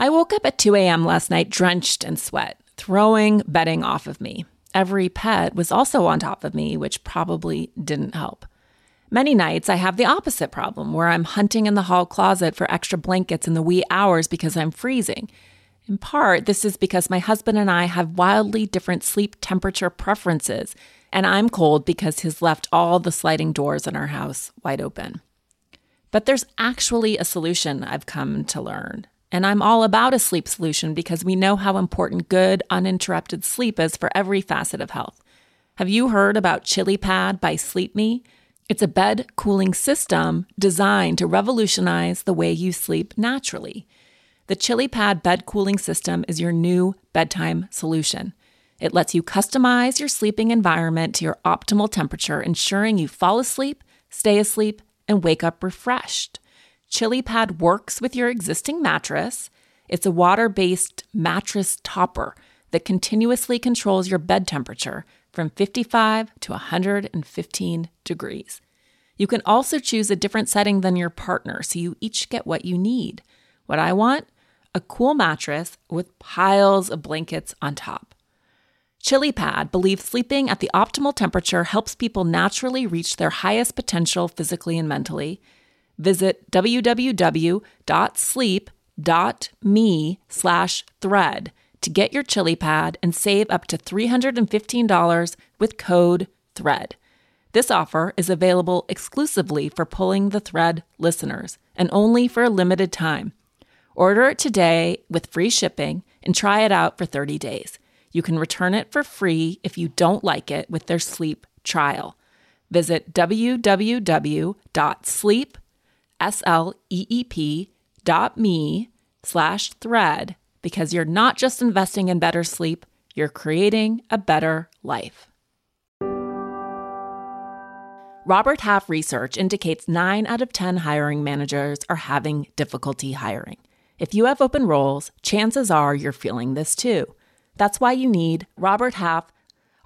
I woke up at 2 a.m. last night drenched in sweat, throwing bedding off of me. Every pet was also on top of me, which probably didn't help. Many nights I have the opposite problem where I'm hunting in the hall closet for extra blankets in the wee hours because I'm freezing. In part, this is because my husband and I have wildly different sleep temperature preferences, and I'm cold because he's left all the sliding doors in our house wide open. But there's actually a solution I've come to learn. And I'm all about a sleep solution because we know how important good, uninterrupted sleep is for every facet of health. Have you heard about ChiliPad by SleepMe? It's a bed cooling system designed to revolutionize the way you sleep naturally. The ChiliPad bed cooling system is your new bedtime solution. It lets you customize your sleeping environment to your optimal temperature, ensuring you fall asleep, stay asleep, and wake up refreshed. ChiliPad works with your existing mattress. It's a water based mattress topper that continuously controls your bed temperature from 55 to 115 degrees. You can also choose a different setting than your partner so you each get what you need. What I want? A cool mattress with piles of blankets on top. ChiliPad believes sleeping at the optimal temperature helps people naturally reach their highest potential physically and mentally. Visit www.sleep.me slash thread to get your ChiliPad and save up to $315 with code THREAD. This offer is available exclusively for Pulling the Thread listeners and only for a limited time. Order it today with free shipping and try it out for 30 days. You can return it for free if you don't like it with their sleep trial. Visit www.sleep.me slash thread because you're not just investing in better sleep, you're creating a better life. Robert Half research indicates 9 out of 10 hiring managers are having difficulty hiring. If you have open roles, chances are you're feeling this too. That's why you need Robert Half.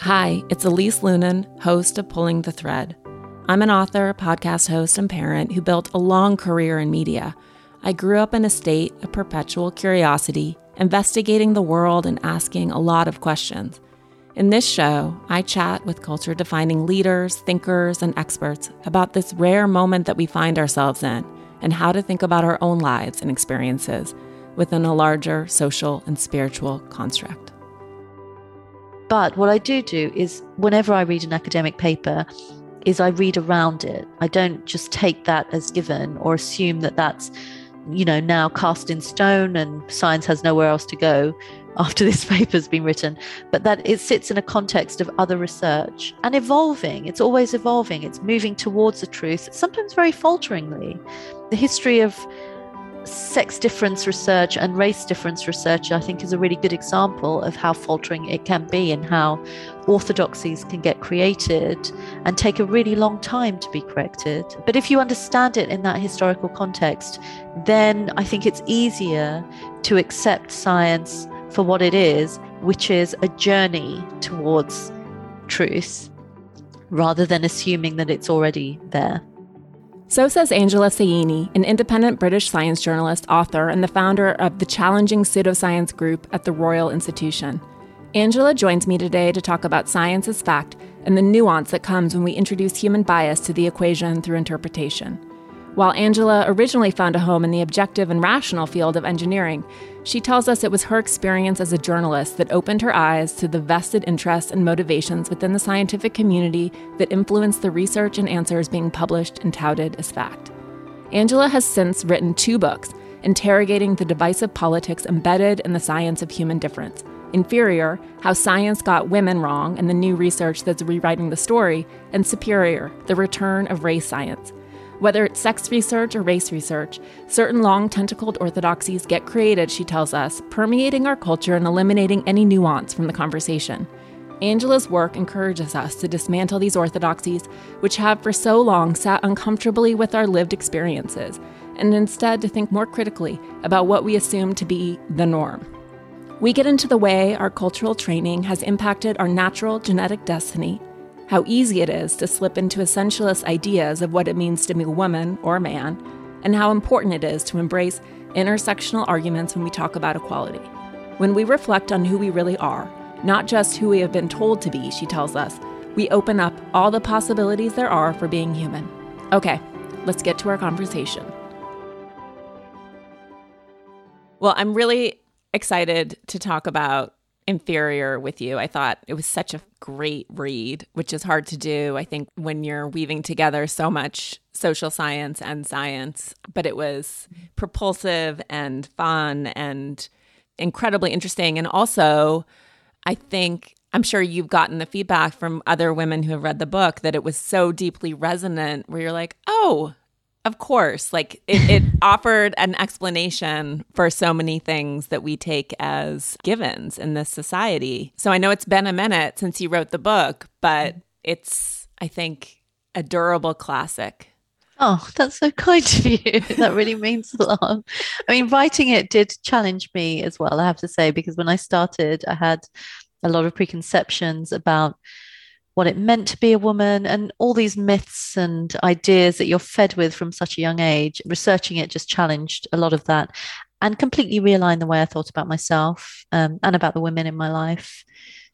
Hi, it's Elise Loehnen, host of Pulling the Thread. I'm an author, podcast host, and parent who built a long career in media. I grew up in a state of perpetual curiosity, investigating the world and asking a lot of questions. In this show, I chat with culture defining leaders, thinkers, and experts about this rare moment that we find ourselves in and how to think about our own lives and experiences within a larger social and spiritual construct. But what I do do is whenever I read an academic paper, is I read around it. I don't just take that as given or assume that that's, you know, now cast in stone and science has nowhere else to go after this paper's been written, but that it sits in a context of other research and evolving. It's always evolving. It's moving towards the truth, sometimes very falteringly. The history of sex difference research and race difference research, I think, is a really good example of how faltering it can be and how orthodoxies can get created and take a really long time to be corrected. But if you understand it in that historical context, then I think it's easier to accept science for what it is, which is a journey towards truth, rather than assuming that it's already there. So says Angela Saini, an independent British science journalist, author, and the founder of the Challenging Pseudoscience Group at the Royal Institution. Angela joins me today to talk about science as fact and the nuance that comes when we introduce human bias to the equation through interpretation. While Angela originally found a home in the objective and rational field of engineering, she tells us it was her experience as a journalist that opened her eyes to the vested interests and motivations within the scientific community that influenced the research and answers being published and touted as fact. Angela has since written two books interrogating the divisive politics embedded in the science of human difference. Inferior, How Science Got Women Wrong and the New Research That's Rewriting the Story, and Superior, The Return of Race Science Whether it's sex research or race research, certain long tentacled orthodoxies get created, she tells us, permeating our culture and eliminating any nuance from the conversation. Angela's work encourages us to dismantle these orthodoxies, which have for so long sat uncomfortably with our lived experiences, and instead to think more critically about what we assume to be the norm. We get into the way our cultural training has impacted our natural genetic destiny how easy it is to slip into essentialist ideas of what it means to be a woman or a man, and how important it is to embrace intersectional arguments when we talk about equality. When we reflect on who we really are, not just who we have been told to be, she tells us, we open up all the possibilities there are for being human. Okay, let's get to our conversation. Well, I'm really excited to talk about inferior with you. I thought it was such a great read, which is hard to do, I think, when you're weaving together so much social science and science. But it was propulsive and fun and incredibly interesting. And also, I think. I'm sure you've gotten the feedback from other women who have read the book that it was so deeply resonant where you're like, oh, of course, like it, it offered an explanation for so many things that we take as givens in this society. So I know it's been a minute since you wrote the book, but it's, I think, a durable classic. Oh, that's so kind of you. that really means a lot. I mean, writing it did challenge me as well, I have to say, because when I started, I had a lot of preconceptions about what it meant to be a woman and all these myths and ideas that you're fed with from such a young age. Researching it just challenged a lot of that and completely realigned the way I thought about myself um, and about the women in my life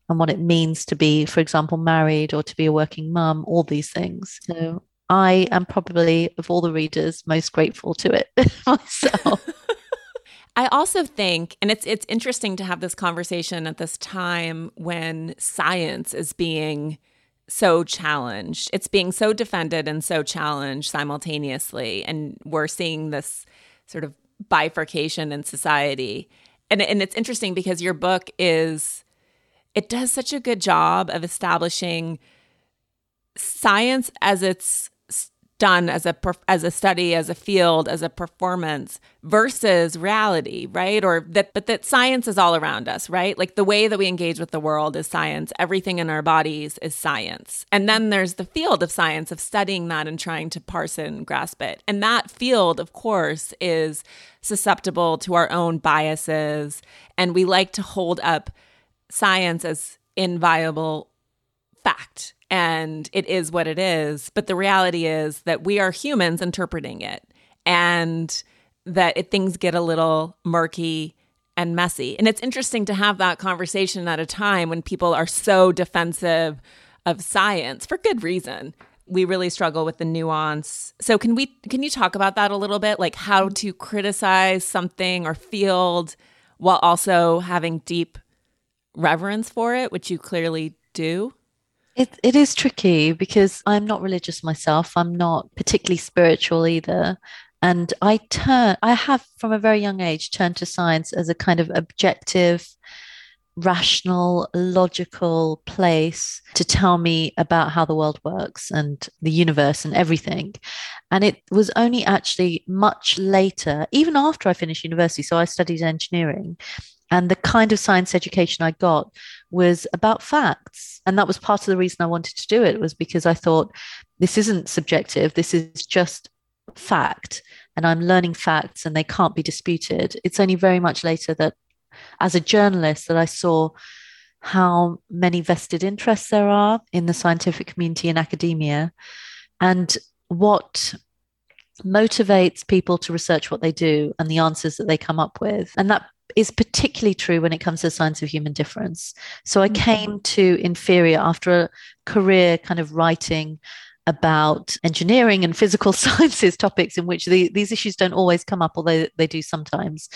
and what it means to be, for example, married or to be a working mum, all these things. So I am probably, of all the readers, most grateful to it myself. I also think, and it's it's interesting to have this conversation at this time when science is being so challenged. It's being so defended and so challenged simultaneously. And we're seeing this sort of bifurcation in society. And, and it's interesting because your book is, it does such a good job of establishing science as it's done as a as a study as a field as a performance versus reality right? Or that but that science is all around us right? Like the way that we engage with the world is science. Everything in our bodies is science. And then there's the field of science of studying that and trying to parse it and grasp it. And that field of course is susceptible to our own biases. And we like to hold up science as inviolable fact and it is what it is. But the reality is that we are humans interpreting it and that it, things get a little murky and messy. And it's interesting to have that conversation at a time when people are so defensive of science for good reason. We really struggle with the nuance. So can we can you talk about that a little bit like how to criticize something or field while also having deep reverence for it, which you clearly do? It, it is tricky because I'm not religious myself. I'm not particularly spiritual either. And I turn, I have from a very young age turned to science as a kind of objective, rational, logical place to tell me about how the world works and the universe and everything. And it was only actually much later, even after I finished university. So I studied engineering. And the kind of science education I got was about facts. And that was part of the reason I wanted to do it, was because I thought this isn't subjective, this is just fact. And I'm learning facts and they can't be disputed. It's only very much later that, as a journalist, that I saw how many vested interests there are in the scientific community and academia and what motivates people to research what they do and the answers that they come up with. And that is particularly true when it comes to science of human difference. So I mm-hmm. came to Inferior after a career kind of writing about engineering and physical sciences topics in which the, these issues don't always come up, although they do sometimes.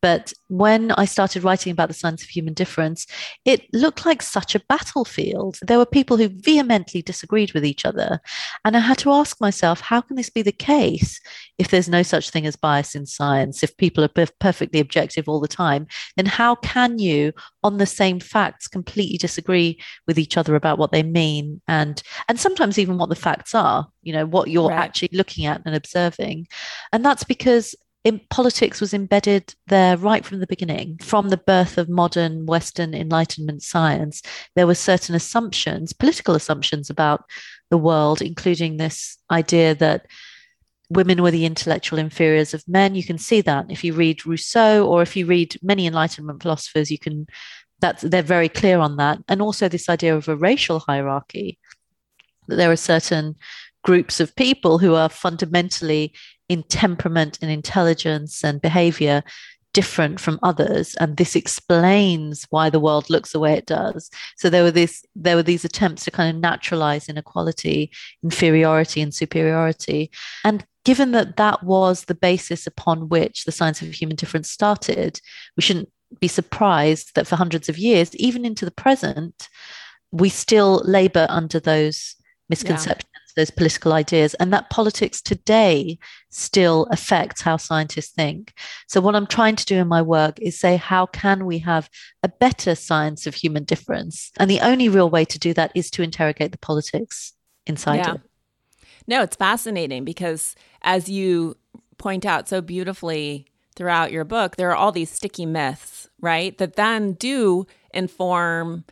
But when I started writing about the science of human difference, it looked like such a battlefield. There were people who vehemently disagreed with each other. And I had to ask myself, how can this be the case if there's no such thing as bias in science? If people are perfectly objective all the time, then how can you, on the same facts, completely disagree with each other about what they mean and, and sometimes even what the facts facts are, you know, what you're right. actually looking at and observing. And that's because in, politics was embedded there right from the beginning. From the birth of modern Western Enlightenment science, there were certain assumptions, political assumptions about the world, including this idea that women were the intellectual inferiors of men. You can see that if you read Rousseau or if you read many Enlightenment philosophers, you can that's they're very clear on that. And also this idea of a racial hierarchy, that there are certain groups of people who are fundamentally in temperament and intelligence and behavior different from others and this explains why the world looks the way it does. So there were these there were these attempts to kind of naturalize inequality inferiority and superiority. And given that that was the basis upon which the science of human difference started we shouldn't be surprised that for hundreds of years even into the present we still labor under those misconceptions those political ideas, and that politics today still affects how scientists think. So, what I'm trying to do in my work is say, how can we have a better science of human difference? And the only real way to do that is to interrogate the politics inside yeah. it. No, it's fascinating because, as you point out so beautifully throughout your book, there are all these sticky myths, right? That then do inform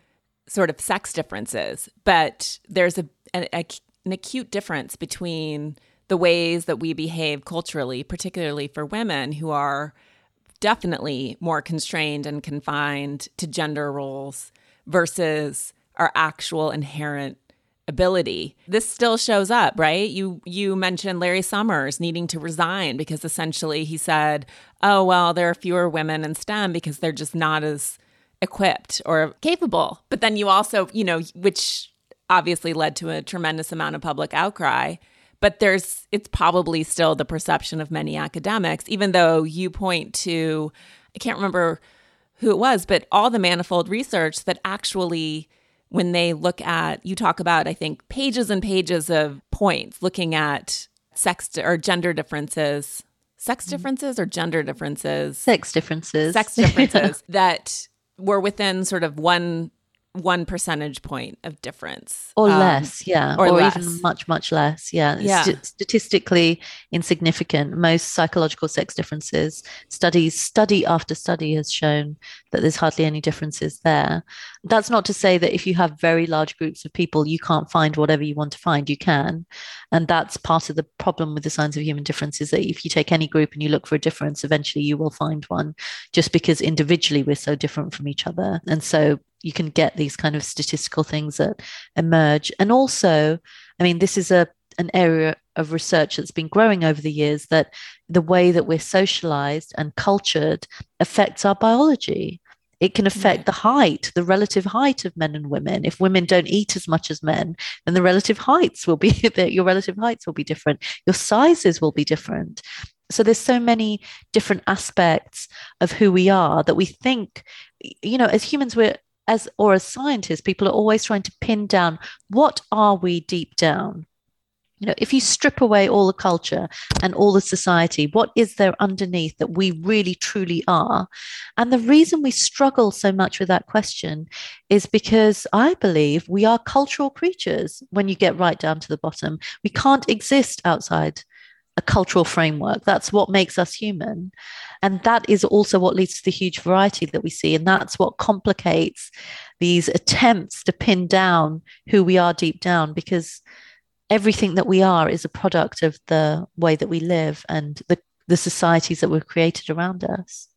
sort of sex differences, but there's a, a, a an acute difference between the ways that we behave culturally, particularly for women who are definitely more constrained and confined to gender roles versus our actual inherent ability. This still shows up, right? You you mentioned Larry Summers needing to resign because essentially he said, "Oh, well, there are fewer women in STEM because they're just not as equipped or capable." But then you also, you know, which obviously led to a tremendous amount of public outcry but there's it's probably still the perception of many academics even though you point to i can't remember who it was but all the manifold research that actually when they look at you talk about i think pages and pages of points looking at sex or gender differences sex mm-hmm. differences or gender differences sex differences sex differences that were within sort of one one percentage point of difference or um, less yeah or, or even much much less yeah, yeah. St- statistically insignificant. Most psychological sex differences studies study after study has shown that there's hardly any differences there. That's not to say that if you have very large groups of people you can't find whatever you want to find you can. And that's part of the problem with the science of human difference is that if you take any group and you look for a difference eventually you will find one just because individually we're so different from each other. And so you can get these kind of statistical things that emerge. And also, I mean, this is a an area of research that's been growing over the years that the way that we're socialized and cultured affects our biology. It can affect the height, the relative height of men and women. If women don't eat as much as men, then the relative heights will be your relative heights will be different. Your sizes will be different. So there's so many different aspects of who we are that we think, you know, as humans, we're as or as scientists, people are always trying to pin down what are we deep down. You know, if you strip away all the culture and all the society, what is there underneath that we really truly are? And the reason we struggle so much with that question is because I believe we are cultural creatures when you get right down to the bottom. We can't exist outside a cultural framework. That's what makes us human. And that is also what leads to the huge variety that we see. And that's what complicates these attempts to pin down who we are deep down, because everything that we are is a product of the way that we live and the, the societies that we've created around us.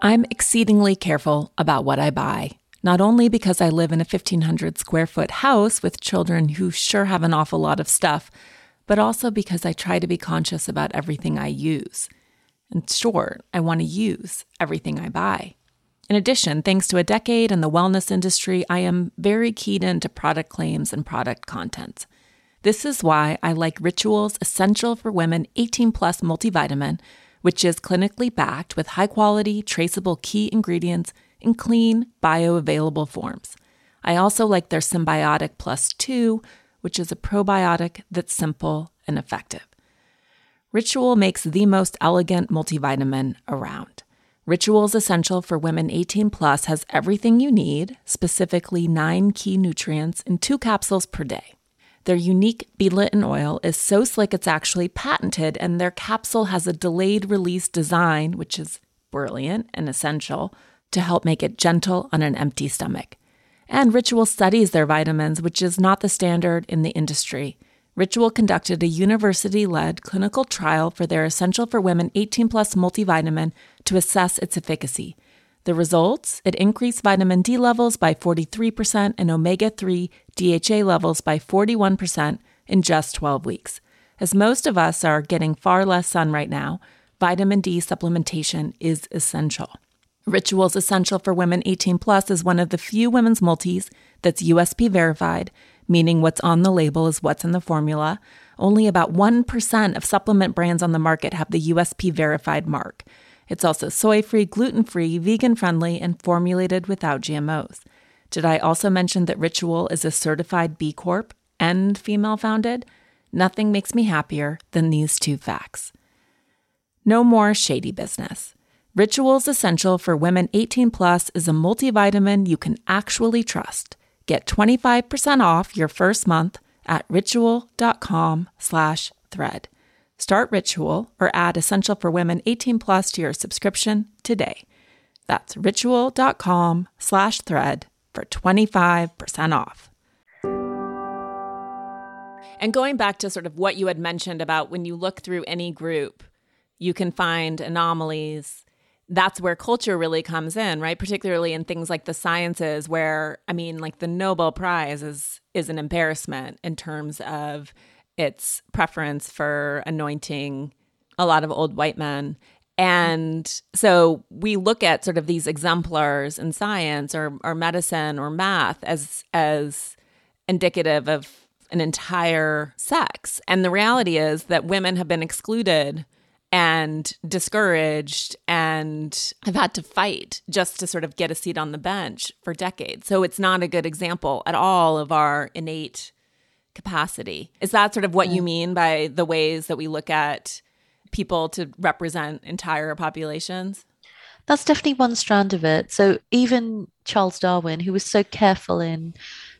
I'm exceedingly careful about what I buy. Not only because I live in a 1500 square foot house with children who sure have an awful lot of stuff, but also because I try to be conscious about everything I use. And sure, I want to use everything I buy. In addition, thanks to a decade in the wellness industry, I am very keyed into product claims and product content. This is why I like Ritual's Essential for Women 18 Plus multivitamin, which is clinically backed with high quality, traceable key ingredients in clean, bioavailable forms. I also like their Synbiotic Plus 2, which is a probiotic that's simple and effective. Ritual makes the most elegant multivitamin around. Rituals Essential for Women 18 Plus has everything you need, specifically nine key nutrients in two capsules per day. Their unique beadlet oil is so slick it's actually patented, and their capsule has a delayed release design, which is brilliant and essential to help make it gentle on an empty stomach. And Ritual studies their vitamins, which is not the standard in the industry. Ritual conducted a university led clinical trial for their Essential for Women 18 Plus multivitamin to assess its efficacy. The results? It increased vitamin D levels by 43% and omega 3 DHA levels by 41% in just 12 weeks. As most of us are getting far less sun right now, vitamin D supplementation is essential. Rituals Essential for Women 18 Plus is one of the few women's multis that's USP verified meaning what's on the label is what's in the formula. Only about 1% of supplement brands on the market have the USP verified mark. It's also soy free, gluten free, vegan friendly, and formulated without GMOs. Did I also mention that Ritual is a certified B Corp and female founded? Nothing makes me happier than these two facts. No more shady business. Rituals Essential for Women 18 Plus is a multivitamin you can actually trust. Get 25% off your first month at ritual.com slash thread. Start Ritual or add Essential for Women 18 plus to your subscription today. That's ritual.com slash thread for 25% off. And going back to sort of what you had mentioned about when you look through any group, you can find anomalies that's where culture really comes in, right? Particularly in things like the sciences where I mean like the Nobel Prize is is an embarrassment in terms of its preference for anointing a lot of old white men. And so we look at sort of these exemplars in science or, or medicine or math as as indicative of an entire sex. And the reality is that women have been excluded and discouraged and I've had to fight just to sort of get a seat on the bench for decades. So it's not a good example at all of our innate capacity. Is that sort of what you mm. mean by the ways that we look at people to represent entire populations? That's definitely one strand of it. So even Charles Darwin, who was so careful in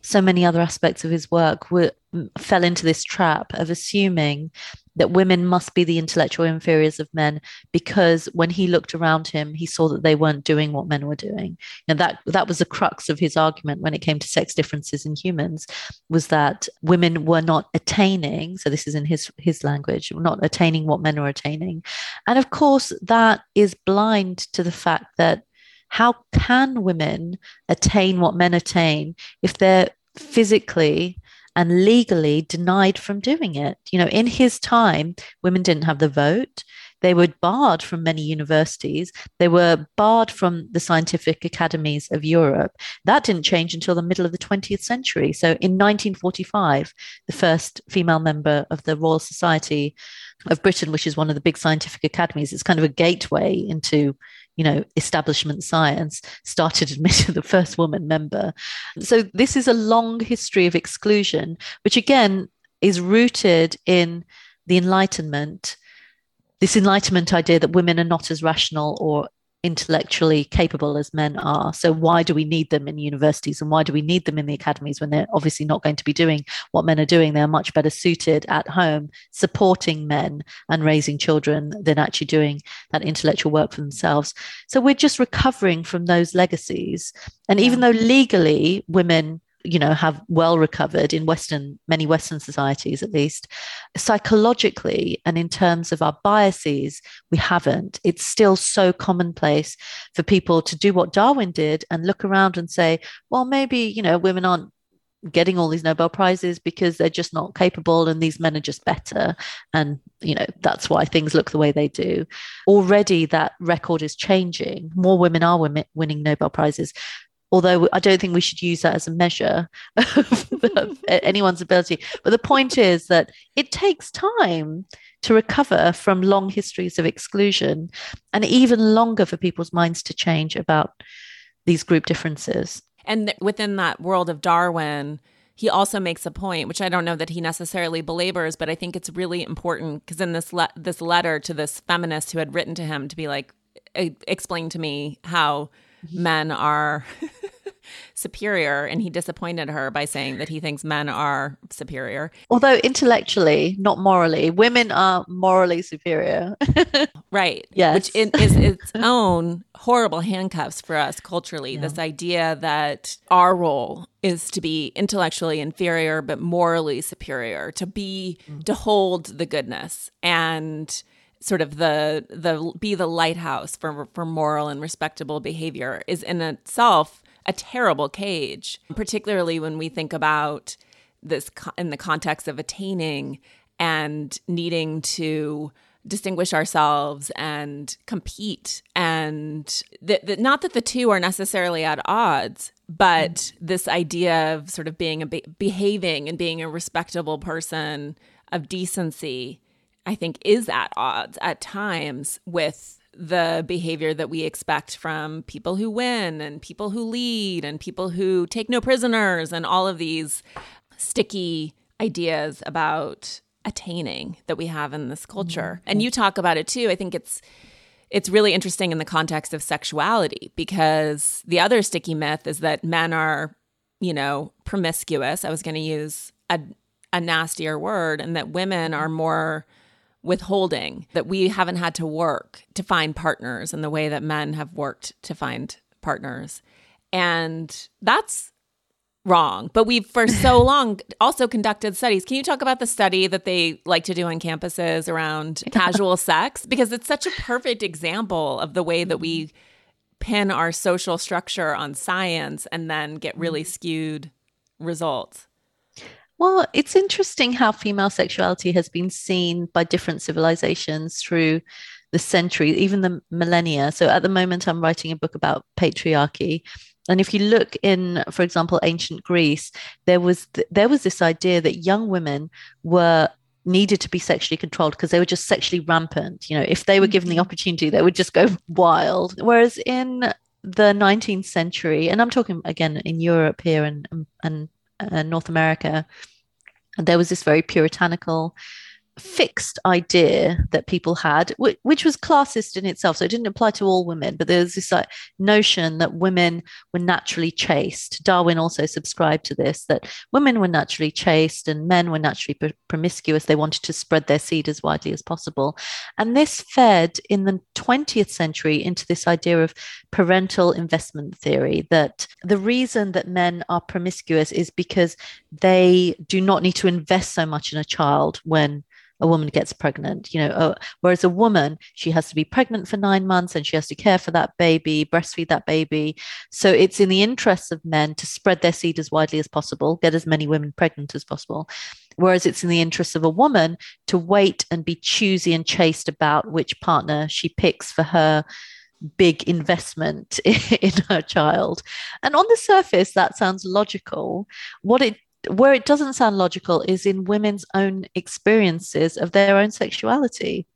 so many other aspects of his work, were, fell into this trap of assuming that women must be the intellectual inferiors of men because when he looked around him he saw that they weren't doing what men were doing. And that that was the crux of his argument when it came to sex differences in humans was that women were not attaining so this is in his his language not attaining what men are attaining. And of course that is blind to the fact that how can women attain what men attain if they're physically and legally denied from doing it. You know, in his time, women didn't have the vote. They were barred from many universities. They were barred from the scientific academies of Europe. That didn't change until the middle of the 20th century. So in 1945, the first female member of the Royal Society of Britain, which is one of the big scientific academies, it's kind of a gateway into you know, establishment science, started admitting the first woman member. So this is a long history of exclusion, which again is rooted in the Enlightenment, this Enlightenment idea that women are not as rational or intellectually capable as men are. So why do we need them in universities and why do we need them in the academies when they're obviously not going to be doing what men are doing? They're much better suited at home supporting men and raising children than actually doing that intellectual work for themselves. So we're just recovering from those legacies. And even though legally women you know have well recovered in western many western societies at least. Psychologically and in terms of our biases we haven't. It's still so commonplace for people to do what darwin did and look around and say well maybe you know women aren't getting all these nobel prizes because they're just not capable and these men are just better. And you know that's why things look the way they do. Already that record is changing. More women are women winning nobel prizes although I don't think we should use that as a measure of anyone's ability. But the point is that it takes time to recover from long histories of exclusion and even longer for people's minds to change about these group differences. And within that world of Darwin, he also makes a point, which I don't know that he necessarily belabors, but I think it's really important because in this le- this letter to this feminist who had written to him to be like, explain to me how. men are superior and he disappointed her by saying that he thinks men are superior. Although intellectually, not morally, women are morally superior. right. Yes. Which is its own horrible handcuffs for us culturally. Yeah. This idea that our role is to be intellectually inferior but morally superior, to be mm. to hold the goodness and sort of the the be the lighthouse for for moral and respectable behavior is in itself a terrible cage, particularly when we think about this in the context of attaining and needing to distinguish ourselves and compete and that th- not that the two are necessarily at odds but mm. this idea of sort of being a be- behaving and being a respectable person of decency i think is at odds at times with the behavior that we expect from people who win and people who lead and people who take no prisoners and all of these sticky ideas about attaining that we have in this culture. Mm-hmm. And you talk about it too. I think it's it's really interesting in the context of sexuality because the other sticky myth is that men are, you know, promiscuous. I was going to use a a nastier word and that women are more withholding, that we haven't had to work to find partners in the way that men have worked to find partners. And that's wrong. But we've for so long also conducted studies. Can you talk about the study that they like to do on campuses around casual sex? Because it's such a perfect example of the way that we pin our social structure on science and then get really mm-hmm. skewed results. Well, it's interesting how female sexuality has been seen by different civilizations through the centuries, even the millennia. So at the moment, I'm writing a book about patriarchy. And if you look in, for example, ancient Greece, there was th- there was this idea that young women were needed to be sexually controlled because they were just sexually rampant. You know, if they were given the mm-hmm. opportunity, they would just go wild. Whereas in the 19th century, and I'm talking again in Europe here and and uh, North America, and there was this very puritanical fixed idea that people had, which, which, was classist in itself. So it didn't apply to all women, but there was this like, notion that women were naturally chaste. Darwin also subscribed to this that women were naturally chaste and men were naturally pr- promiscuous. They wanted to spread their seed as widely as possible. And this fed in the 20th century into this idea of parental investment theory that the reason that men are promiscuous is because they do not need to invest so much in a child when a woman gets pregnant you know uh, whereas a woman she has to be pregnant for nine months and she has to care for that baby breastfeed that baby so it's in the interests of men to spread their seed as widely as possible get as many women pregnant as possible whereas it's in the interests of a woman to wait and be choosy and chaste about which partner she picks for her big investment in her child. And on the surface, that sounds logical. What it where it doesn't sound logical is in women's own experiences of their own sexuality.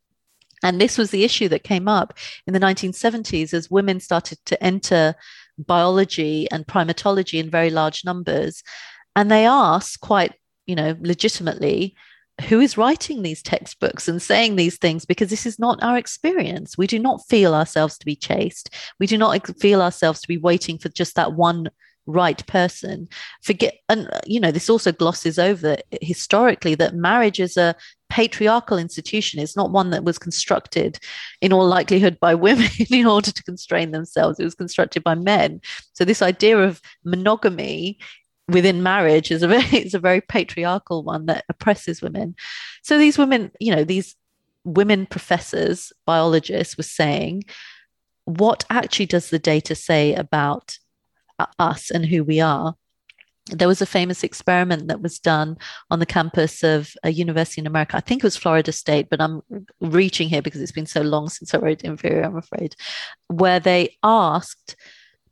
And this was the issue that came up in the 1970s as women started to enter biology and primatology in very large numbers. And they asked quite, you know, legitimately, who is writing these textbooks and saying these things because this is not our experience. We do not feel ourselves to be chaste. We do not feel ourselves to be waiting for just that one right person. Forget and you know this also glosses over historically that marriage is a patriarchal institution. It's not one that was constructed in all likelihood by women in order to constrain themselves. It was constructed by men. So this idea of monogamy within marriage is a very it's a very patriarchal one that oppresses women. So these women you know these women professors biologists were saying what actually does the data say about Uh, us and who we are. There was a famous experiment that was done on the campus of a university in America. I think it was Florida State, but I'm reaching here because it's been so long since I wrote Inferior, I'm afraid, where they asked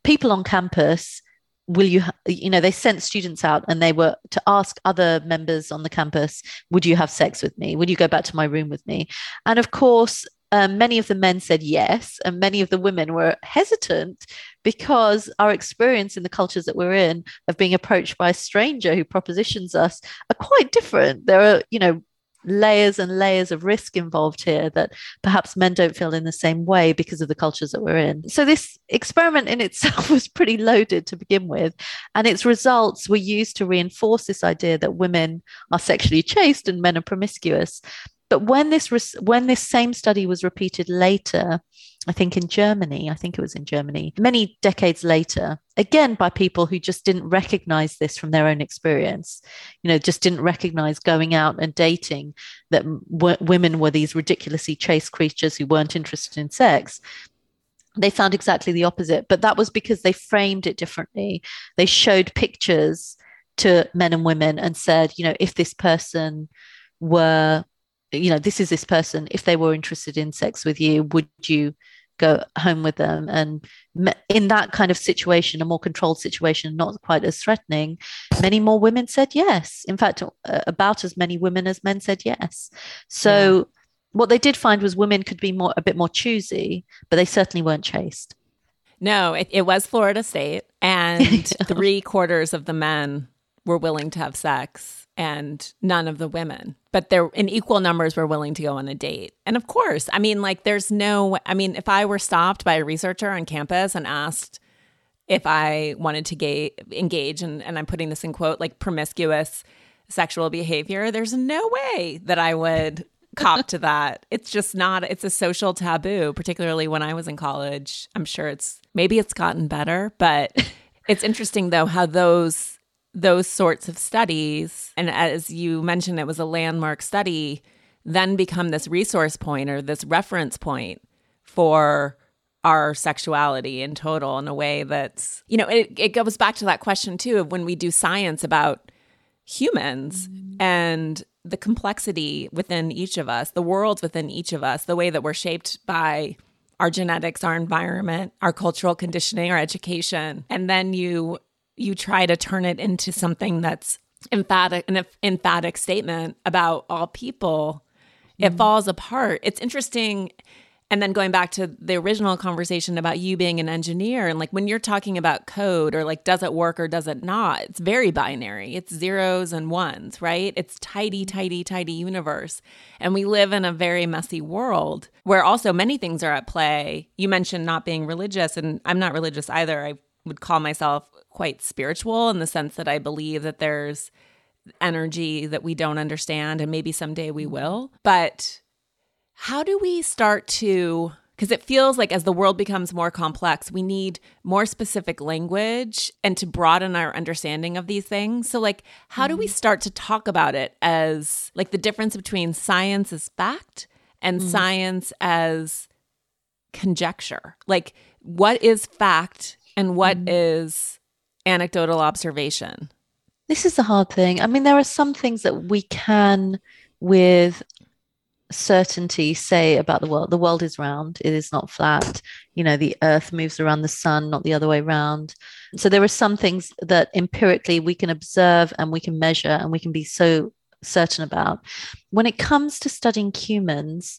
people on campus will you you know they sent students out and they were to ask other members on the campus would you have sex with me would you go back to my room with me and of course um, many of the men said yes, and many of the women were hesitant because our experience in the cultures that we're in of being approached by a stranger who propositions us are quite different. There are, you know, layers and layers of risk involved here that perhaps men don't feel in the same way because of the cultures that we're in. So, this experiment in itself was pretty loaded to begin with. And its results were used to reinforce this idea that women are sexually chaste and men are promiscuous. But when this when this same study was repeated later, I think in Germany, I think it was in Germany, many decades later, again by people who just didn't recognize this from their own experience, you know, just didn't recognize going out and dating that w- women were these ridiculously chaste creatures who weren't interested in sex. They found exactly the opposite, but that was because they framed it differently. They showed pictures to men and women and said, you know, if this person were you know, this is this person. If they were interested in sex with you, would you go home with them? And in that kind of situation, a more controlled situation, not quite as threatening, many more women said yes. In fact, about as many women as men said yes. So, yeah. what they did find was women could be more a bit more choosy, but they certainly weren't chaste. No, it, it was Florida State, and three quarters of the men were willing to have sex and none of the women but they're in equal numbers were willing to go on a date. And of course i mean like there's no i mean if i were stopped by a researcher on campus and asked if i wanted to ga- engage and, and i'm putting this in quote like promiscuous sexual behavior there's no way that i would cop to that. It's just not it's a social taboo particularly when i was in college. I'm sure it's maybe it's gotten better but it's interesting though how those those sorts of studies, and as you mentioned, it was a landmark study, then become this resource point or this reference point for our sexuality in total in a way that's, you know, it, it goes back to that question too of when we do science about humans mm-hmm. and the complexity within each of us, the worlds within each of us, the way that we're shaped by our genetics, our environment, our cultural conditioning, our education. And then you you try to turn it into something that's emphatic an emphatic statement about all people mm-hmm. it falls apart. It's interesting and then going back to the original conversation about you being an engineer and like when you're talking about code or like does it work or does it not it's very binary. It's zeros and ones right? It's tidy tidy tidy universe. And we live in a very messy world where also many things are at play. You mentioned not being religious and i'm not religious either. I would call myself quite spiritual in the sense that I believe that there's energy that we don't understand and maybe someday we will. But how do we start to because it feels like as the world becomes more complex, we need more specific language and to broaden our understanding of these things. So, like, how do we mm-hmm. start to talk about it as like the difference between science as fact and mm. science as conjecture? Like, what is fact and what mm. is anecdotal observation? This is the hard thing. I mean, there are some things that we can, with certainty, say about the world. The world is round, it is not flat. You know, the earth moves around the sun, not the other way around. So there are some things that empirically we can observe and we can measure and we can be so certain about. When it comes to studying humans,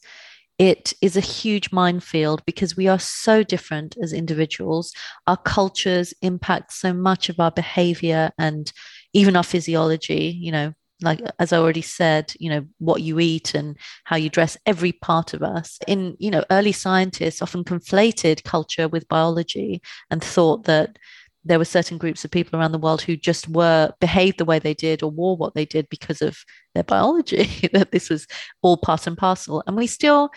it is a huge minefield because we are so different as individuals. Our cultures impact so much of our behavior and even our physiology, you know, like as I already said, you know, what you eat and how you dress, every part of us. In, you know, early scientists often conflated culture with biology and thought that there were certain groups of people around the world who just were behaved the way they did or wore what they did because of their biology that this was all part and parcel and we still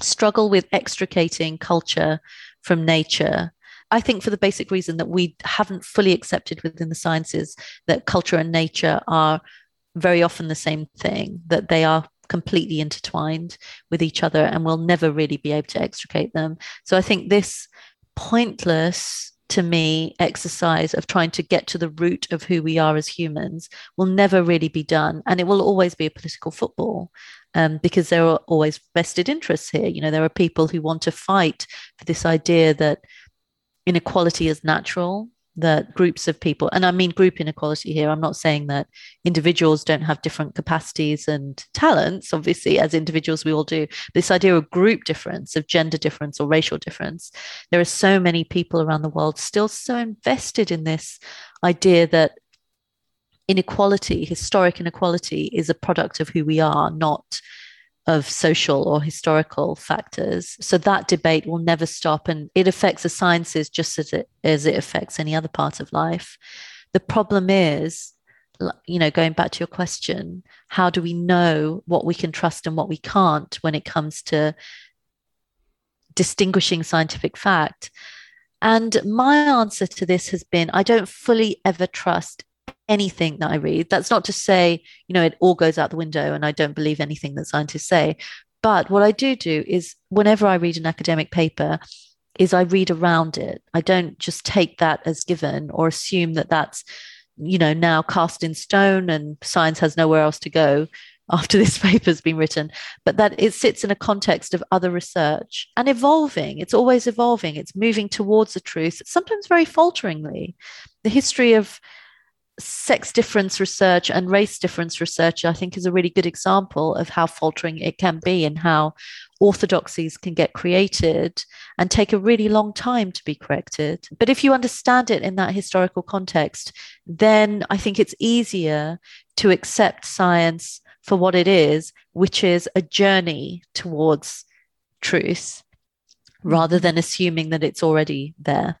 struggle with extricating culture from nature I think for the basic reason that we haven't fully accepted within the sciences that culture and nature are very often the same thing, that they are completely intertwined with each other and we'll never really be able to extricate them. So I think this pointless to me exercise of trying to get to the root of who we are as humans will never really be done. And it will always be a political football um, because there are always vested interests here. You know there are people who want to fight for this idea that inequality is natural that groups of people, and I mean group inequality here, I'm not saying that individuals don't have different capacities and talents, obviously, as individuals we all do. This idea of group difference, of gender difference or racial difference, there are so many people around the world still so invested in this idea that inequality, historic inequality, is a product of who we are, not of social or historical factors. So that debate will never stop and it affects the sciences just as it as it affects any other part of life. The problem is, you know, going back to your question, how do we know what we can trust and what we can't when it comes to distinguishing scientific fact? And my answer to this has been I don't fully ever trust anything that I read. That's not to say, you know, it all goes out the window and I don't believe anything that scientists say. But what I do do is whenever I read an academic paper, is I read around it. I don't just take that as given or assume that that's, you know, now cast in stone and science has nowhere else to go after this paper's been written, but that it sits in a context of other research and evolving. It's always evolving. It's moving towards the truth, sometimes very falteringly. The history of sex difference research and race difference research, I think, is a really good example of how faltering it can be and how orthodoxies can get created and take a really long time to be corrected. But if you understand it in that historical context, then I think it's easier to accept science for what it is, which is a journey towards truth, rather than assuming that it's already there.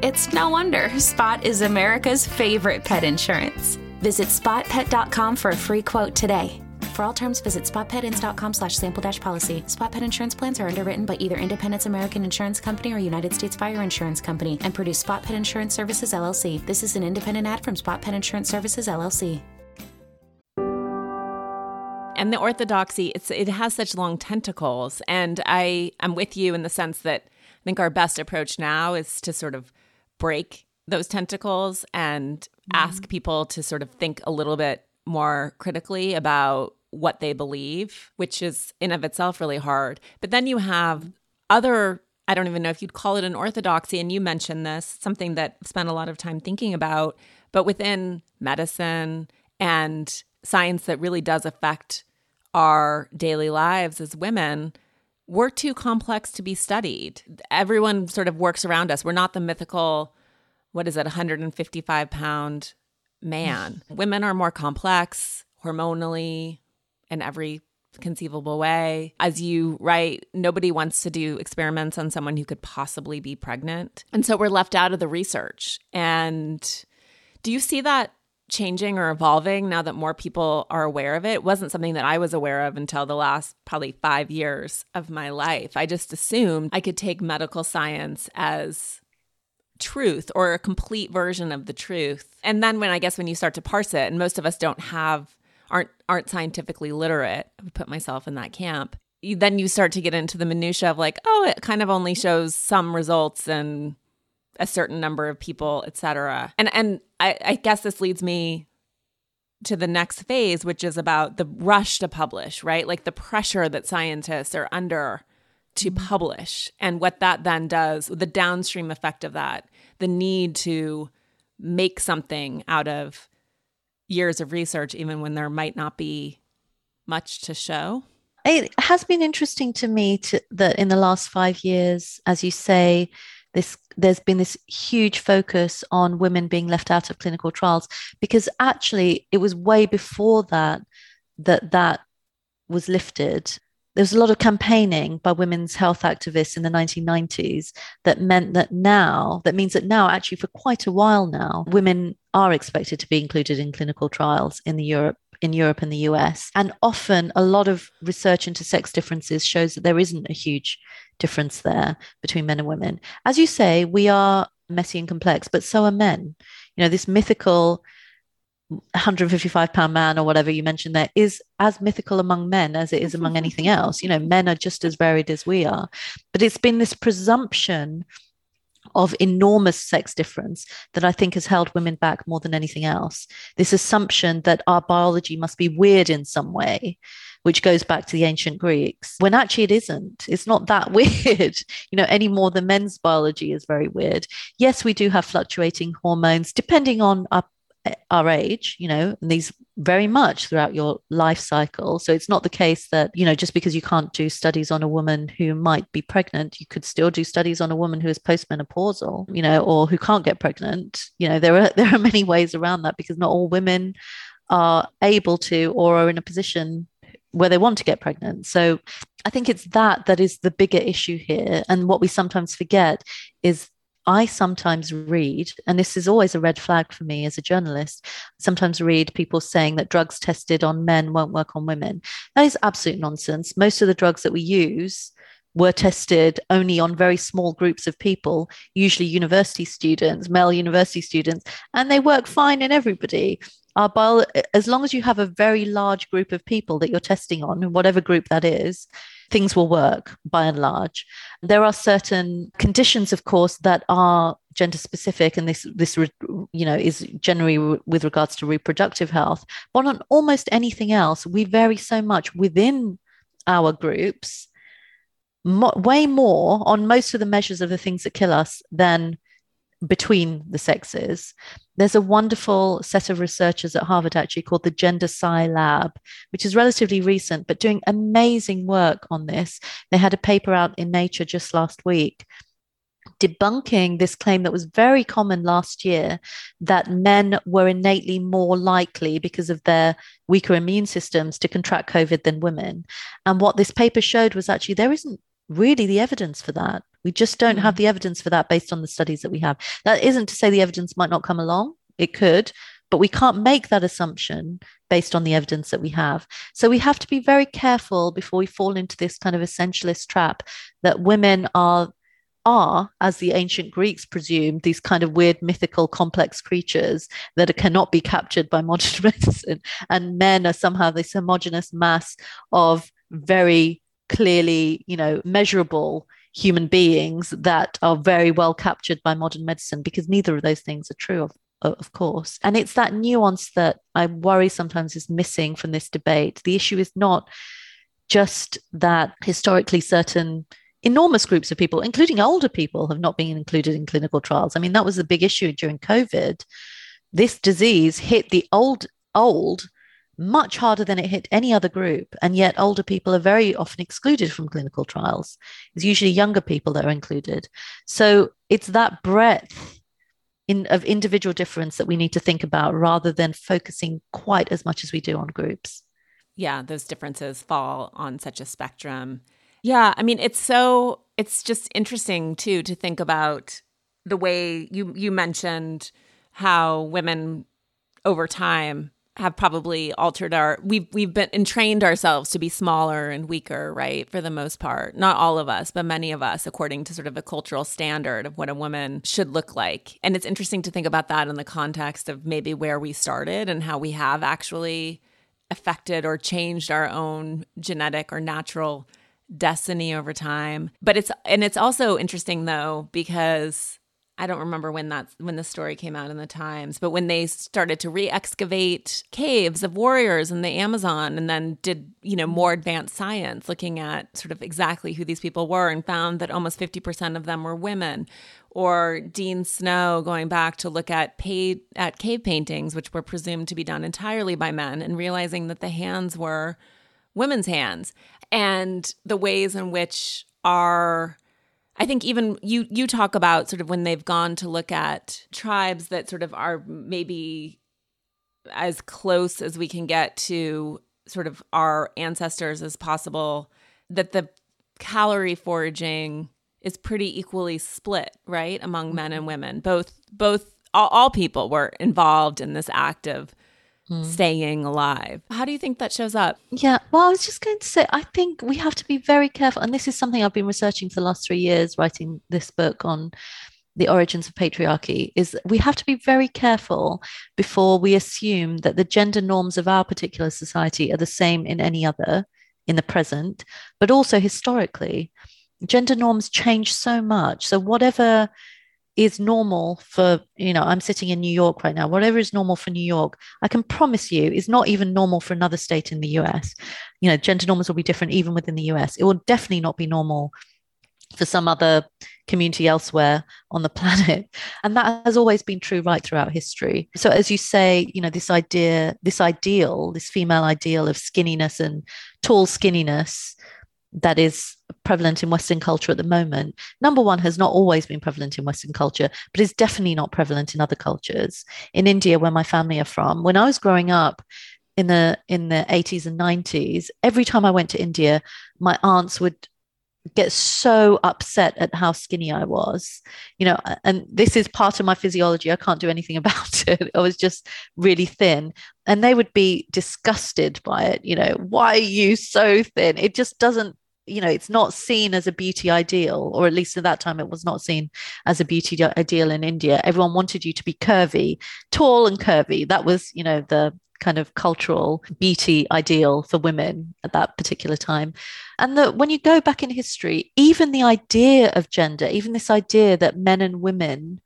It's no wonder Spot is America's favorite pet insurance. Visit spotpet.com for a free quote today. For all terms, visit spotpetins.com slash sample dash policy. Spot pet insurance plans are underwritten by either Independence American Insurance Company or United States Fire Insurance Company and produce Spot Pet Insurance Services LLC. This is an independent ad from Spot Pet Insurance Services LLC. And the orthodoxy, it's it has such long tentacles. And I am with you in the sense that I think our best approach now is to sort of break those tentacles and mm-hmm. ask people to sort of think a little bit more critically about what they believe, which is in of itself really hard. But then you have other I don't even know if you'd call it an orthodoxy and you mentioned this, something that I've spent a lot of time thinking about, but within medicine and science that really does affect our daily lives as women, we're too complex to be studied. Everyone sort of works around us. We're not the mythical, what is it, 155 pound man. Women are more complex hormonally in every conceivable way. As you write, nobody wants to do experiments on someone who could possibly be pregnant. And so we're left out of the research. And do you see that changing or evolving now that more people are aware of it. it. wasn't something that I was aware of until the last probably five years of my life. I just assumed I could take medical science as truth or a complete version of the truth. And then when I guess when you start to parse it, and most of us don't have aren't aren't scientifically literate, I put myself in that camp. You, then you start to get into the minutia of like, oh, it kind of only shows some results and a certain number of people, etc. And and I, I guess this leads me to the next phase, which is about the rush to publish, right? Like the pressure that scientists are under to mm-hmm. publish and what that then does, the downstream effect of that, the need to make something out of years of research, even when there might not be much to show. It has been interesting to me to, that in the last five years, as you say, this there's been this huge focus on women being left out of clinical trials because actually it was way before that that that was lifted there was a lot of campaigning by women's health activists in the 1990s that meant that now that means that now actually for quite a while now women are expected to be included in clinical trials in the Europe in Europe and the US. And often a lot of research into sex differences shows that there isn't a huge difference there between men and women. As you say, we are messy and complex, but so are men. You know, this mythical 155 pound man or whatever you mentioned there is as mythical among men as it is among mm-hmm. anything else. You know, men are just as varied as we are. But it's been this presumption of enormous sex difference that I think has held women back more than anything else. This assumption that our biology must be weird in some way, which goes back to the ancient Greeks, when actually it isn't. It's not that weird, you know, any more than men's biology is very weird. Yes, we do have fluctuating hormones depending on our eh, our age, you know, and these very much throughout your life cycle. So it's not the case that, you know, just because you can't do studies on a woman who might be pregnant, you could still do studies on a woman who is postmenopausal, you know, or who can't get pregnant. You know, there are there are many ways around that because not all women are able to or are in a position where they want to get pregnant. So I think it's that that is the bigger issue here. And what we sometimes forget is I sometimes read, and this is always a red flag for me as a journalist, sometimes read people saying that drugs tested on men won't work on women. That is absolute nonsense. Most of the drugs that we use were tested only on very small groups of people, usually university students, male university students, and they work fine in everybody. Our bio, as long as you have a very large group of people that you're testing on, whatever group that is, things will work by and large. There are certain conditions, of course, that are gender specific, and this this you know is generally with regards to reproductive health. But on almost anything else, we vary so much within our groups, mo- way more on most of the measures of the things that kill us than between the sexes. There's a wonderful set of researchers at Harvard actually called the Gender Sci Lab, which is relatively recent, but doing amazing work on this. They had a paper out in Nature just last week debunking this claim that was very common last year that men were innately more likely because of their weaker immune systems to contract COVID than women. And what this paper showed was actually there isn't really the evidence for that. We just don't have mm. the evidence for that based on the studies that we have. That isn't to say the evidence might not come along, it could, but we can't make that assumption based on the evidence that we have. So we have to be very careful before we fall into this kind of essentialist trap that women are are, as the ancient Greeks presumed, these kind of weird, mythical, complex creatures that cannot be captured by modern medicine. And men are somehow this homogenous mass of very clearly, you know, measurable human beings that are very well captured by modern medicine because neither of those things are true of of course. And it's that nuance that i worry sometimes is missing from this debate. The issue is not just that historically certain enormous groups of people including older people have not been included in clinical trials. I mean that was the big issue during covid. This disease hit the old old much harder than it hit any other group. And yet, older people are very often excluded from clinical trials. It's usually younger people that are included. So it's that breadth in, of individual difference that we need to think about rather than focusing quite as much as we do on groups. Yeah, those differences fall on such a spectrum. Yeah, I mean, it's so, it's just interesting too to think about the way you, you mentioned how women over time have probably altered our we've we've been entrained ourselves to be smaller and weaker, right? For the most part. Not all of us, but many of us according to sort of a cultural standard of what a woman should look like. And it's interesting to think about that in the context of maybe where we started and how we have actually affected or changed our own genetic or natural destiny over time. But it's and it's also interesting though because I don't remember when that when the story came out in the Times, but when they started to re-excavate caves of warriors in the Amazon and then did, you know, more advanced science looking at sort of exactly who these people were and found that almost 50% of them were women. Or Dean Snow going back to look at paid at cave paintings which were presumed to be done entirely by men and realizing that the hands were women's hands and the ways in which our I think even you you talk about sort of when they've gone to look at tribes that sort of are maybe as close as we can get to sort of our ancestors as possible that the calorie foraging is pretty equally split right among men and mm-hmm. women both both all, all people were involved in this act of mm. staying alive. How do you think that shows up? Yeah, well, I was just going to say, I think we have to be very careful. And this is something I've been researching for the last three years, writing this book on the origins of patriarchy is we have to be very careful before we assume that the gender norms of our particular society are the same in any other in the present, but also historically. Gender norms change so much. So, whatever is normal for, you know, I'm sitting in New York right now, whatever is normal for New York, I can promise you is not even normal for another state in the US. You know, gender norms will be different even within the US. It will definitely not be normal for some other community elsewhere on the planet. And that has always been true right throughout history. So as you say, you know, this idea, this ideal, this female ideal of skinniness and tall skinniness that is prevalent in Western culture at the moment, number one, has not always been prevalent in Western culture, but is definitely not prevalent in other cultures. In India, where my family are from, when I was growing up, in the in the 80s and 90s every time i went to india my aunts would get so upset at how skinny I was, you know, and this is part of my physiology. I can't do anything about it. I was just really thin. And they would be disgusted by it. You know, why are you so thin? It just doesn't, you know, it's not seen as a beauty ideal, or at least at that time, it was not seen as a beauty ideal in India. Everyone wanted you to be curvy, tall and curvy. That was, you know, the kind of cultural beauty ideal for women at that particular time. And that when you go back in history, even the idea of gender, even this idea that men and women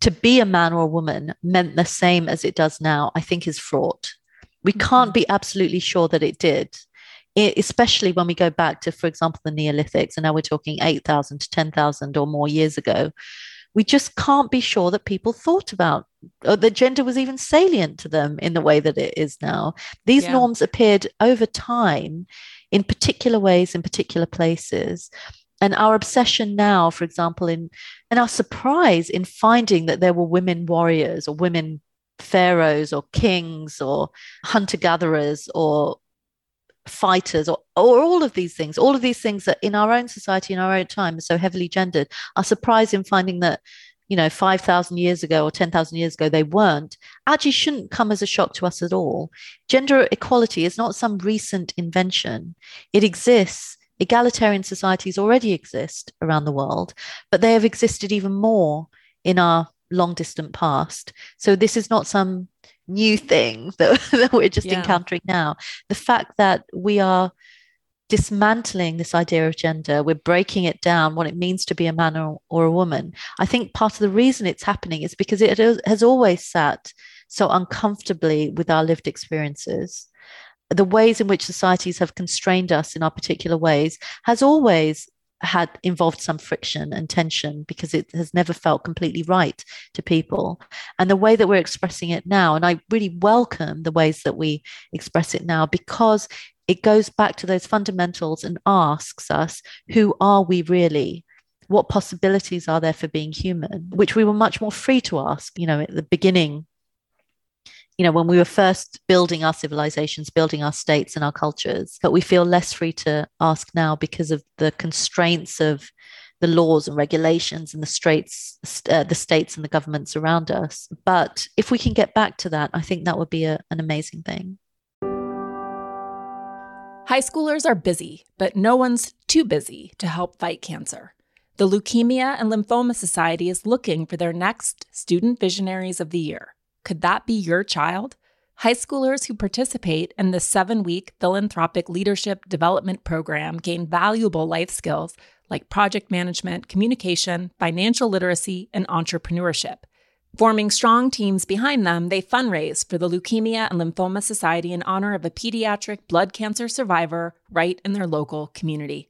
to be a man or a woman meant the same as it does now, I think is fraught. We mm-hmm. can't be absolutely sure that it did. It, especially when we go back to, for example, the Neolithics, and now we're talking 8,000 to 10,000 or more years ago, we just can't be sure that people thought about or that gender was even salient to them in the way that it is now. These yeah. norms appeared over time in particular ways in particular places. And our obsession now, for example, in and our surprise in finding that there were women warriors or women pharaohs or kings or hunter gatherers or fighters or, or all of these things, all of these things that in our own society, in our own time, are so heavily gendered, are surprised in finding that, you know, 5,000 years ago or 10,000 years ago, they weren't, actually shouldn't come as a shock to us at all. Gender equality is not some recent invention, it exists. Egalitarian societies already exist around the world, but they have existed even more in our long distant past. So this is not some new thing that, that we're just yeah. encountering now. The fact that we are dismantling this idea of gender, we're breaking it down, what it means to be a man or, or a woman. I think part of the reason it's happening is because it has always sat so uncomfortably with our lived experiences. The ways in which societies have constrained us in our particular ways has always had involved some friction and tension because it has never felt completely right to people. And the way that we're expressing it now, and I really welcome the ways that we express it now because it goes back to those fundamentals and asks us, who are we really? What possibilities are there for being human? Which we were much more free to ask, you know, at the beginning you know, when we were first building our civilizations, building our states and our cultures, but we feel less free to ask now because of the constraints of the laws and regulations and the straits, uh, the states and the governments around us. But if we can get back to that, I think that would be a, an amazing thing. High schoolers are busy, but no one's too busy to help fight cancer. The Leukemia and Lymphoma Society is looking for their next Student Visionaries of the Year. Could that be your child? High schoolers who participate in the seven week philanthropic leadership development program gain valuable life skills like project management, communication, financial literacy, and entrepreneurship. Forming strong teams behind them, they fundraise for the Leukemia and Lymphoma Society in honor of a pediatric blood cancer survivor right in their local community.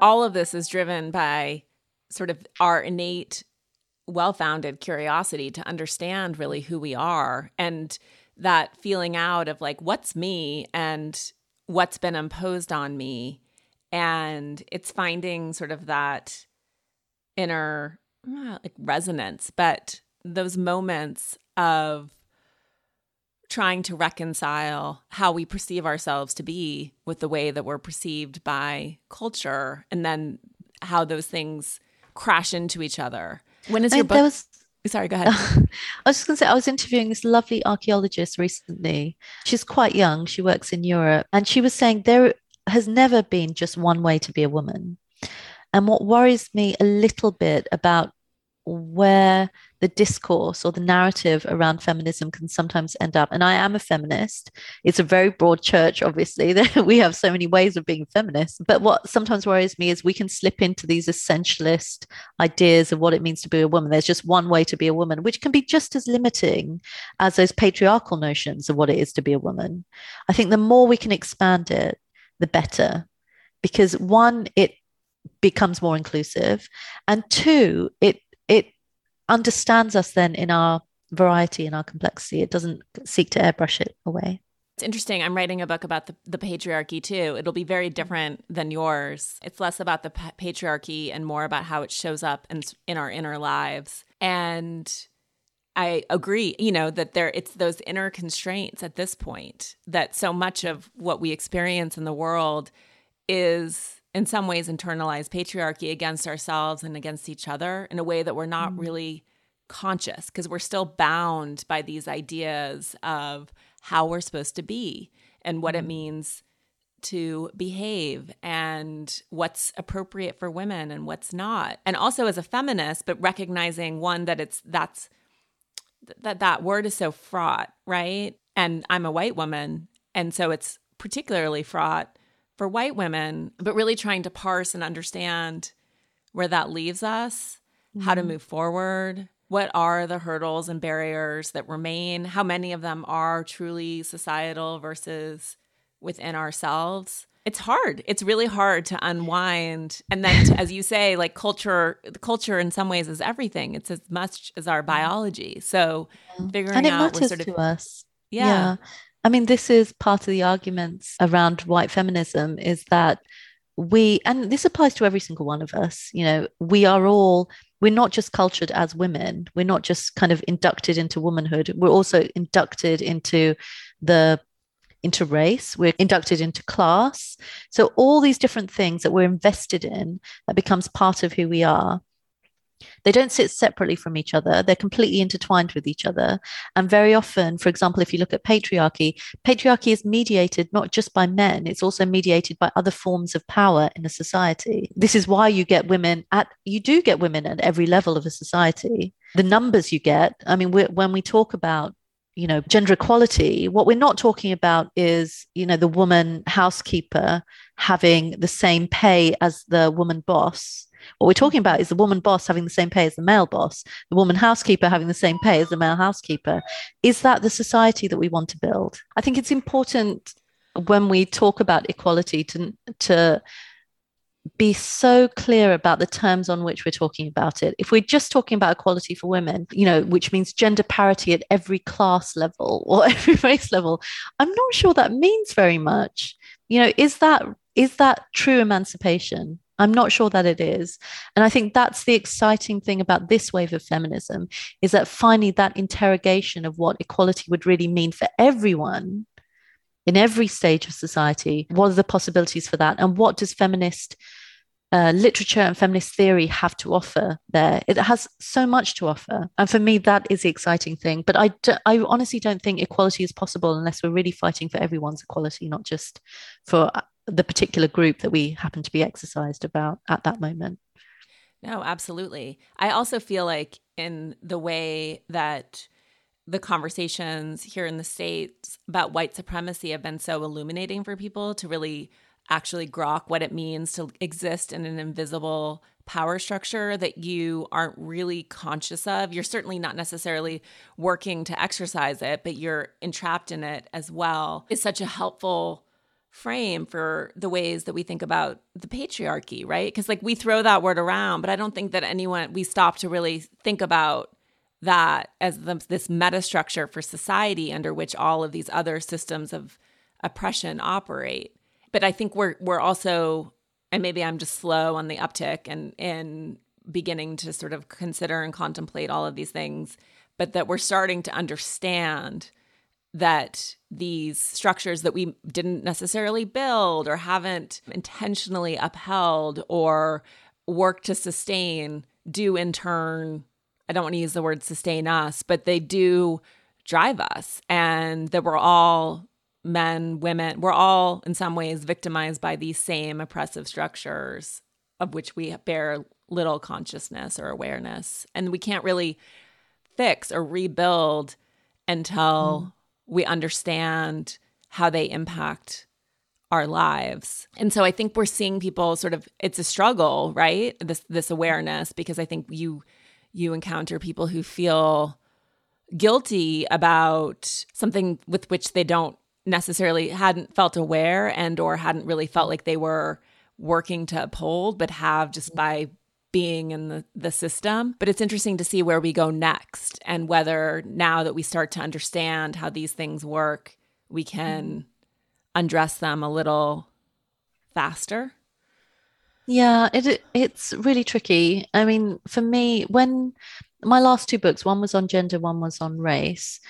all of this is driven by sort of our innate well-founded curiosity to understand really who we are and that feeling out of like what's me and what's been imposed on me. And it's finding sort of that inner like resonance. But those moments of trying to reconcile how we perceive ourselves to be with the way that we're perceived by culture and then how those things crash into each other. When is your book? Was, Sorry, go ahead. I was just going to say, I was interviewing this lovely archaeologist recently. She's quite young, she works in Europe, and she was saying there has never been just one way to be a woman. And what worries me a little bit about where the discourse or the narrative around feminism can sometimes end up. And I am a feminist. It's a very broad church, obviously. we have so many ways of being feminist. But what sometimes worries me is we can slip into these essentialist ideas of what it means to be a woman. There's just one way to be a woman, which can be just as limiting as those patriarchal notions of what it is to be a woman. I think the more we can expand it, the better. Because one, it becomes more inclusive. And two, it it understands us then in our variety and our complexity. It doesn't seek to airbrush it away. It's interesting. I'm writing a book about the, the patriarchy too. It'll be very different than yours. It's less about the pa- patriarchy and more about how it shows up in, in our inner lives. And I agree, you know, that there it's those inner constraints at this point that so much of what we experience in the world is in some ways internalize patriarchy against ourselves and against each other in a way that we're not mm. really conscious because we're still bound by these ideas of how we're supposed to be and what mm. it means to behave and what's appropriate for women and what's not and also as a feminist but recognizing one that it's that's that that word is so fraught right and i'm a white woman and so it's particularly fraught for white women, but really trying to parse and understand where that leaves us, mm-hmm. how to mm-hmm. move forward. What are the hurdles and barriers that remain? How many of them are truly societal versus within ourselves? It's hard. It's really hard to unwind. And then, as you say, like culture, the culture in some ways is everything. It's as much as our biology. So figuring out matters sort of, to us. Yeah. yeah. I mean, this is part of the arguments around white feminism is that we, and this applies to every single one of us, you know, we are all, we're not just cultured as women, we're not just kind of inducted into womanhood, we're also inducted into the into race, we're inducted into class. So all these different things that we're invested in that becomes part of who we are they don't sit separately from each other, they're completely intertwined with each other. And very often, for example, if you look at patriarchy, patriarchy is mediated not just by men, it's also mediated by other forms of power in a society. This is why you get women at, you do get women at every level of a society. The numbers you get, I mean, when we talk about you know gender equality what we're not talking about is you know the woman housekeeper having the same pay as the woman boss what we're talking about mm-hmm. is the woman boss having the same pay as the male boss, the woman housekeeper having the same pay as the male housekeeper. Is that the society that we want to build? I think it's important when we talk about equality to, to be so clear about the terms on which we're talking about it. If we're just talking about equality for women, you know, which means gender parity at every class level or every race level, I'm not sure that means very much. You know, is that is that true emancipation? I'm not sure that it is. And I think that's the exciting thing about this wave of feminism is that finally that interrogation of what equality would really mean for everyone in every stage of society. What are the possibilities for that? And what does feminist uh, literature and feminist theory have to offer there. It has so much to offer. And for me, that is the exciting thing. But I, do, I honestly don't think equality is possible unless we're really fighting for everyone's equality, not just for the particular group that we happen to be exercised about at that moment. No, absolutely. I also feel like in the way that the conversations here in the States about white supremacy have been so illuminating for people to really actually grok what it means to exist in an invisible power structure that you aren't really conscious of. You're certainly not necessarily working to exercise it, but you're entrapped in it as well, is such a helpful frame for the ways that we think about the patriarchy, right? Because like we throw that word around, but I don't think that anyone we stop to really think about that as the, this meta structure for society under which all of these other systems of oppression operate. But I think we're we're also, and maybe I'm just slow on the uptick and and beginning to sort of consider and contemplate all of these things, but that we're starting to understand that these structures that we didn't necessarily build or haven't intentionally upheld or worked to sustain do in turn I don't want to use the word sustain us, but they do drive us and that we're all men, women, we're all in some ways victimized by these same oppressive structures of which we bear little consciousness or awareness. And we can't really fix or rebuild until mm. We understand how they impact our lives. And so I think we're seeing people sort of it's a struggle, right? This this awareness because I think you you encounter people who feel guilty about something with which they don't necessarily hadn't felt aware and or hadn't really felt like they were working to uphold but have just by being in the, the system. But it's interesting to see where we go next and whether now that we start to understand how these things work, we can undress them a little faster. Yeah, it it's really tricky. I mean, for me, when my last two books, one was on gender, one was on race.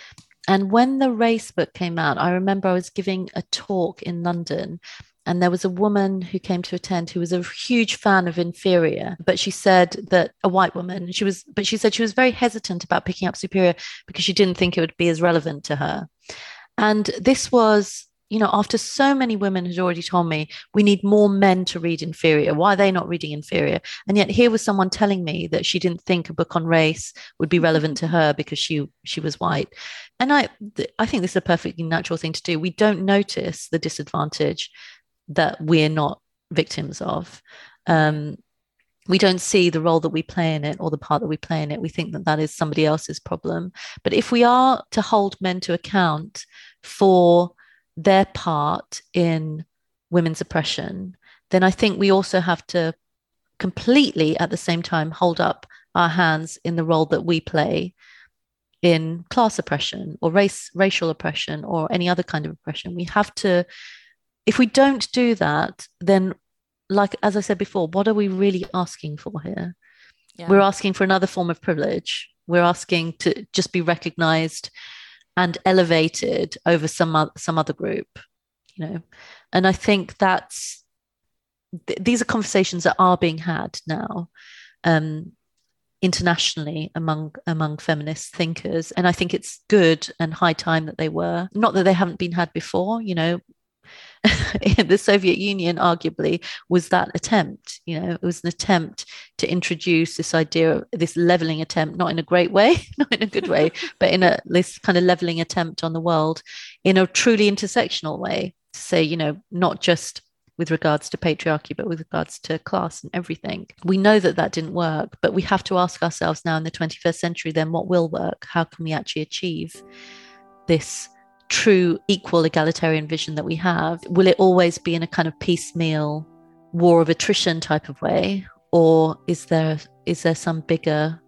And when the race book came out, I remember I was giving a talk in London and there was a woman who came to attend who was a huge fan of inferior but she said that a white woman she was but she said she was very hesitant about picking up superior because she didn't think it would be as relevant to her. And this was you know after so many women had already told me we need more men to read inferior. Why are they not reading inferior? And yet here was someone telling me that she didn't think a book on race would be relevant to her because she she was white. And i i think this is a perfectly natural thing to do. We don't notice the disadvantage that we're not victims of. Um, we don't see the role that we play in it or the part that we play in it. We think that that is somebody else's problem. But if we are to hold men to account for their part in women's oppression, then I think we also have to completely at the same time hold up our hands in the role that we play in class oppression or race racial oppression or any other kind of oppression we have to if we don't do that, then, like as I said before, what are we really asking for here? Yeah. We're asking for another form of privilege. We're asking to just be recognized and elevated over some other, some other group, you know. And I think that's th- these are conversations that are being had now. Um, internationally among among feminist thinkers and i think it's good and high time that they were not that they haven't been had before you know the Soviet Union arguably was that attempt. You know, it was an attempt to introduce this idea of this leveling attempt, not in a great way, not in a good way, but in a this kind of leveling attempt on the world in a truly intersectional way to say, you know, not just with regards to patriarchy, but with regards to class and everything. We know that that didn't work, but we have to ask ourselves now in the 21st century then what will work? How can we actually achieve this? True equal egalitarian vision that we have, will it always be in a kind of piecemeal war of attrition type of way? Or is there is there some bigger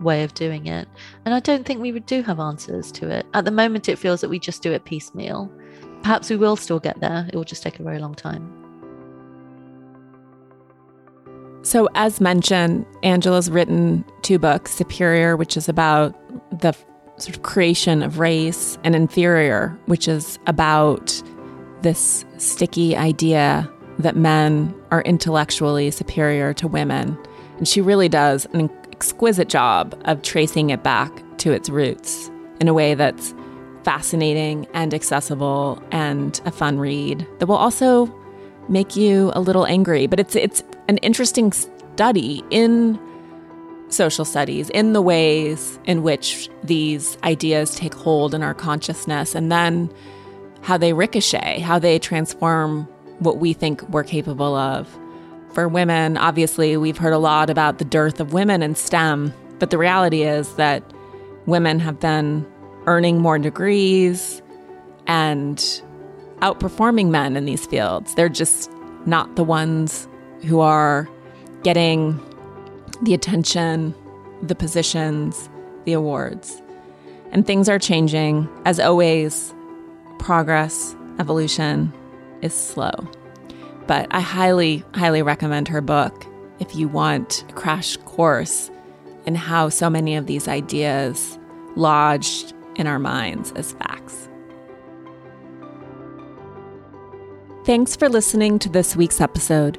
way of doing it? And I don't think we would do have answers to it. At the moment it feels that we just do it piecemeal. Perhaps we will still get there. It will just take a very long time. So, as mentioned, Angela's written two books Superior, which is about the sort of creation of race, and inferior, which is about this sticky idea that men are intellectually superior to women. And she really does an exquisite job of tracing it back to its roots in a way that's fascinating and accessible and a fun read that will also make you a little angry. But it's it's an interesting study in social studies in the ways in which these ideas take hold in our consciousness and then how they ricochet, how they transform what we think we're capable of. For women, obviously, we've heard a lot about the dearth of women in STEM, but the reality is that women have been earning more degrees and outperforming men in these fields. They're just not the ones who are getting the attention, the positions, the awards. And things are changing. As always, progress, evolution is slow. But I highly, highly recommend her book if you want a crash course in how so many of these ideas lodged in our minds as facts. Thanks for listening to this week's episode.